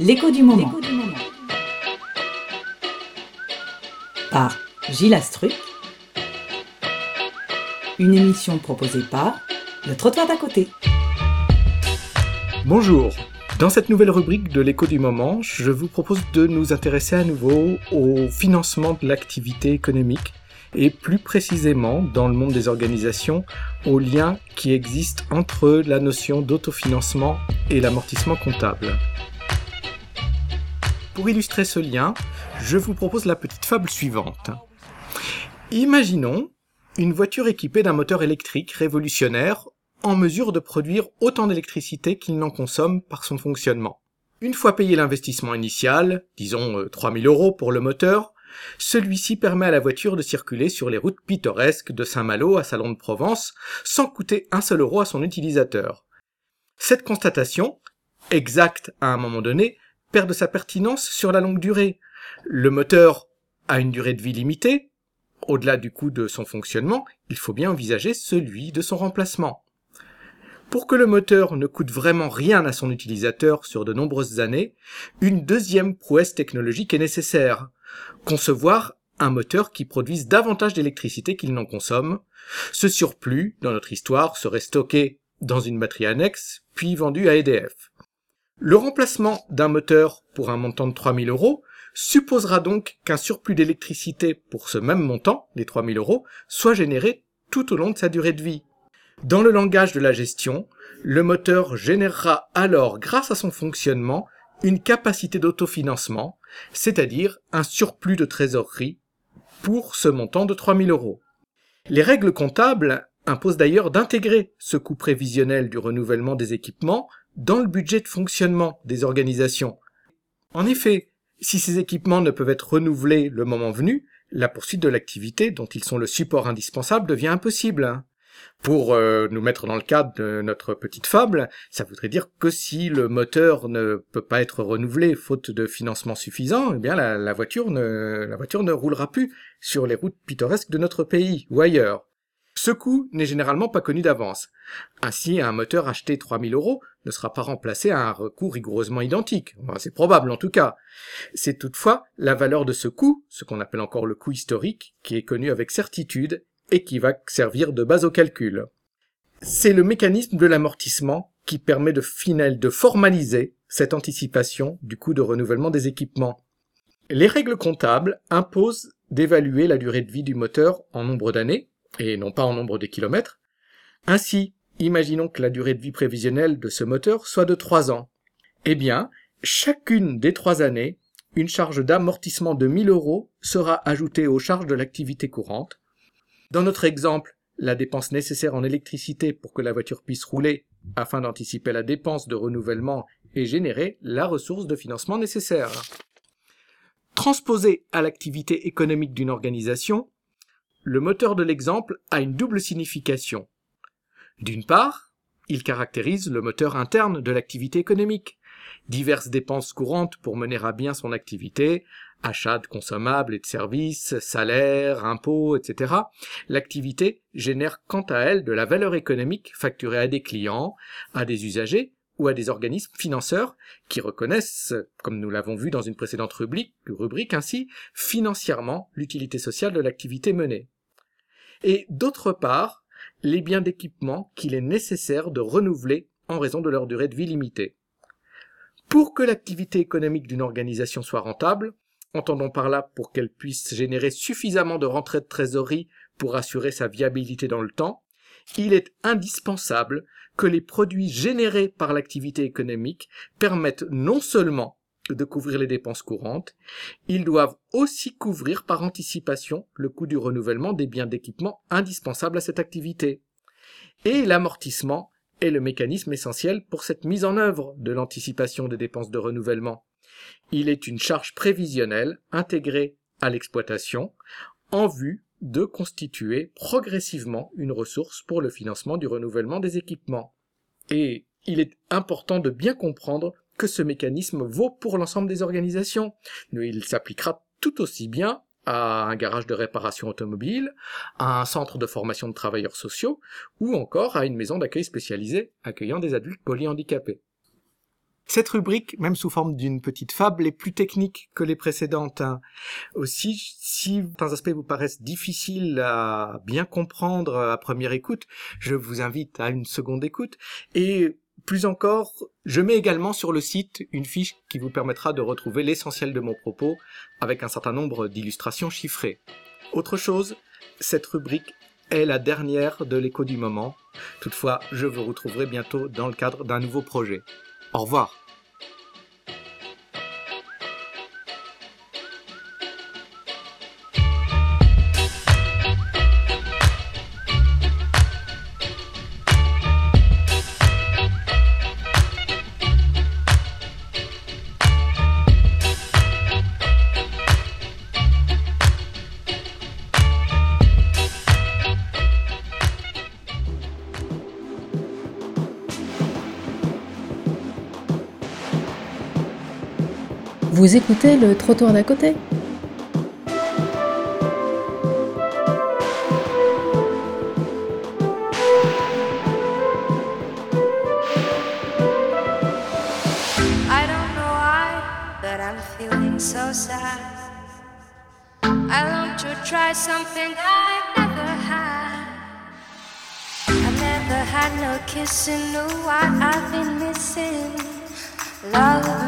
L'écho du moment. Par Gilles Astruc. Une émission proposée par Le Trottoir d'à côté. Bonjour. Dans cette nouvelle rubrique de l'écho du moment, je vous propose de nous intéresser à nouveau au financement de l'activité économique et plus précisément dans le monde des organisations au lien qui existe entre la notion d'autofinancement et l'amortissement comptable. Pour illustrer ce lien, je vous propose la petite fable suivante. Imaginons une voiture équipée d'un moteur électrique révolutionnaire en mesure de produire autant d'électricité qu'il n'en consomme par son fonctionnement. Une fois payé l'investissement initial, disons 3000 euh, euros pour le moteur, celui-ci permet à la voiture de circuler sur les routes pittoresques de Saint-Malo à Salon de Provence sans coûter un seul euro à son utilisateur. Cette constatation, exacte à un moment donné, perd sa pertinence sur la longue durée. Le moteur a une durée de vie limitée. Au-delà du coût de son fonctionnement, il faut bien envisager celui de son remplacement. Pour que le moteur ne coûte vraiment rien à son utilisateur sur de nombreuses années, une deuxième prouesse technologique est nécessaire. Concevoir un moteur qui produise davantage d'électricité qu'il n'en consomme. Ce surplus, dans notre histoire, serait stocké dans une batterie annexe, puis vendu à EDF. Le remplacement d'un moteur pour un montant de 3000 euros supposera donc qu'un surplus d'électricité pour ce même montant, les 3000 euros, soit généré tout au long de sa durée de vie. Dans le langage de la gestion, le moteur générera alors, grâce à son fonctionnement, une capacité d'autofinancement, c'est-à-dire un surplus de trésorerie pour ce montant de 3000 euros. Les règles comptables imposent d'ailleurs d'intégrer ce coût prévisionnel du renouvellement des équipements dans le budget de fonctionnement des organisations. En effet, si ces équipements ne peuvent être renouvelés le moment venu, la poursuite de l'activité dont ils sont le support indispensable devient impossible. Pour euh, nous mettre dans le cadre de notre petite fable, ça voudrait dire que si le moteur ne peut pas être renouvelé faute de financement suffisant, eh bien la, voiture ne, la voiture ne roulera plus sur les routes pittoresques de notre pays ou ailleurs. Ce coût n'est généralement pas connu d'avance. Ainsi, un moteur acheté 3000 euros ne sera pas remplacé à un recours rigoureusement identique. c'est probable en tout cas. C'est toutefois la valeur de ce coût, ce qu'on appelle encore le coût historique, qui est connu avec certitude et qui va servir de base au calcul. C'est le mécanisme de l'amortissement qui permet de, de formaliser cette anticipation du coût de renouvellement des équipements. Les règles comptables imposent d'évaluer la durée de vie du moteur en nombre d'années, et non pas en nombre de kilomètres. Ainsi, imaginons que la durée de vie prévisionnelle de ce moteur soit de 3 ans. Eh bien, chacune des 3 années, une charge d'amortissement de 1000 euros sera ajoutée aux charges de l'activité courante. Dans notre exemple, la dépense nécessaire en électricité pour que la voiture puisse rouler afin d'anticiper la dépense de renouvellement et générer la ressource de financement nécessaire. Transposé à l'activité économique d'une organisation, le moteur de l'exemple a une double signification. D'une part, il caractérise le moteur interne de l'activité économique. Diverses dépenses courantes pour mener à bien son activité, achat de consommables et de services, salaires, impôts, etc. L'activité génère quant à elle de la valeur économique facturée à des clients, à des usagers ou à des organismes financeurs qui reconnaissent, comme nous l'avons vu dans une précédente rubrique, rubrique ainsi, financièrement l'utilité sociale de l'activité menée et d'autre part, les biens d'équipement qu'il est nécessaire de renouveler en raison de leur durée de vie limitée. Pour que l'activité économique d'une organisation soit rentable, entendons par là pour qu'elle puisse générer suffisamment de rentrées de trésorerie pour assurer sa viabilité dans le temps, il est indispensable que les produits générés par l'activité économique permettent non seulement de couvrir les dépenses courantes, ils doivent aussi couvrir par anticipation le coût du renouvellement des biens d'équipement indispensables à cette activité. Et l'amortissement est le mécanisme essentiel pour cette mise en œuvre de l'anticipation des dépenses de renouvellement. Il est une charge prévisionnelle intégrée à l'exploitation en vue de constituer progressivement une ressource pour le financement du renouvellement des équipements. Et il est important de bien comprendre que ce mécanisme vaut pour l'ensemble des organisations. Il s'appliquera tout aussi bien à un garage de réparation automobile, à un centre de formation de travailleurs sociaux, ou encore à une maison d'accueil spécialisée accueillant des adultes polyhandicapés. Cette rubrique, même sous forme d'une petite fable, est plus technique que les précédentes. hein. Aussi, si certains aspects vous paraissent difficiles à bien comprendre à première écoute, je vous invite à une seconde écoute. Et plus encore, je mets également sur le site une fiche qui vous permettra de retrouver l'essentiel de mon propos avec un certain nombre d'illustrations chiffrées. Autre chose, cette rubrique est la dernière de l'écho du moment. Toutefois, je vous retrouverai bientôt dans le cadre d'un nouveau projet. Au revoir. Vous écoutez le trottoir d'à côté I don't know why, but I'm feeling so sad. I long to try something I've never had. I've never had no kissing, know what I've been missing. Love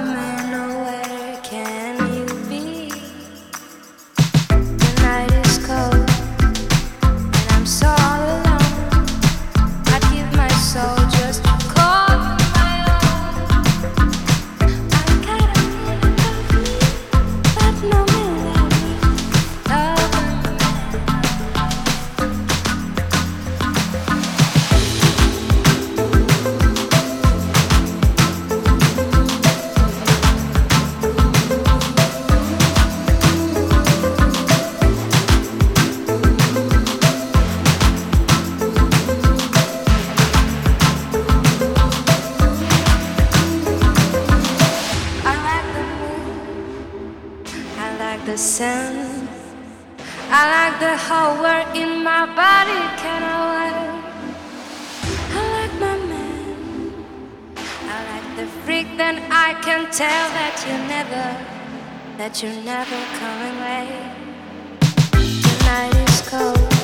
the sun. I like the whole world in my body. Can I work? I like my man. I like the freak. Then I can tell that you're never, that you're never coming late. Tonight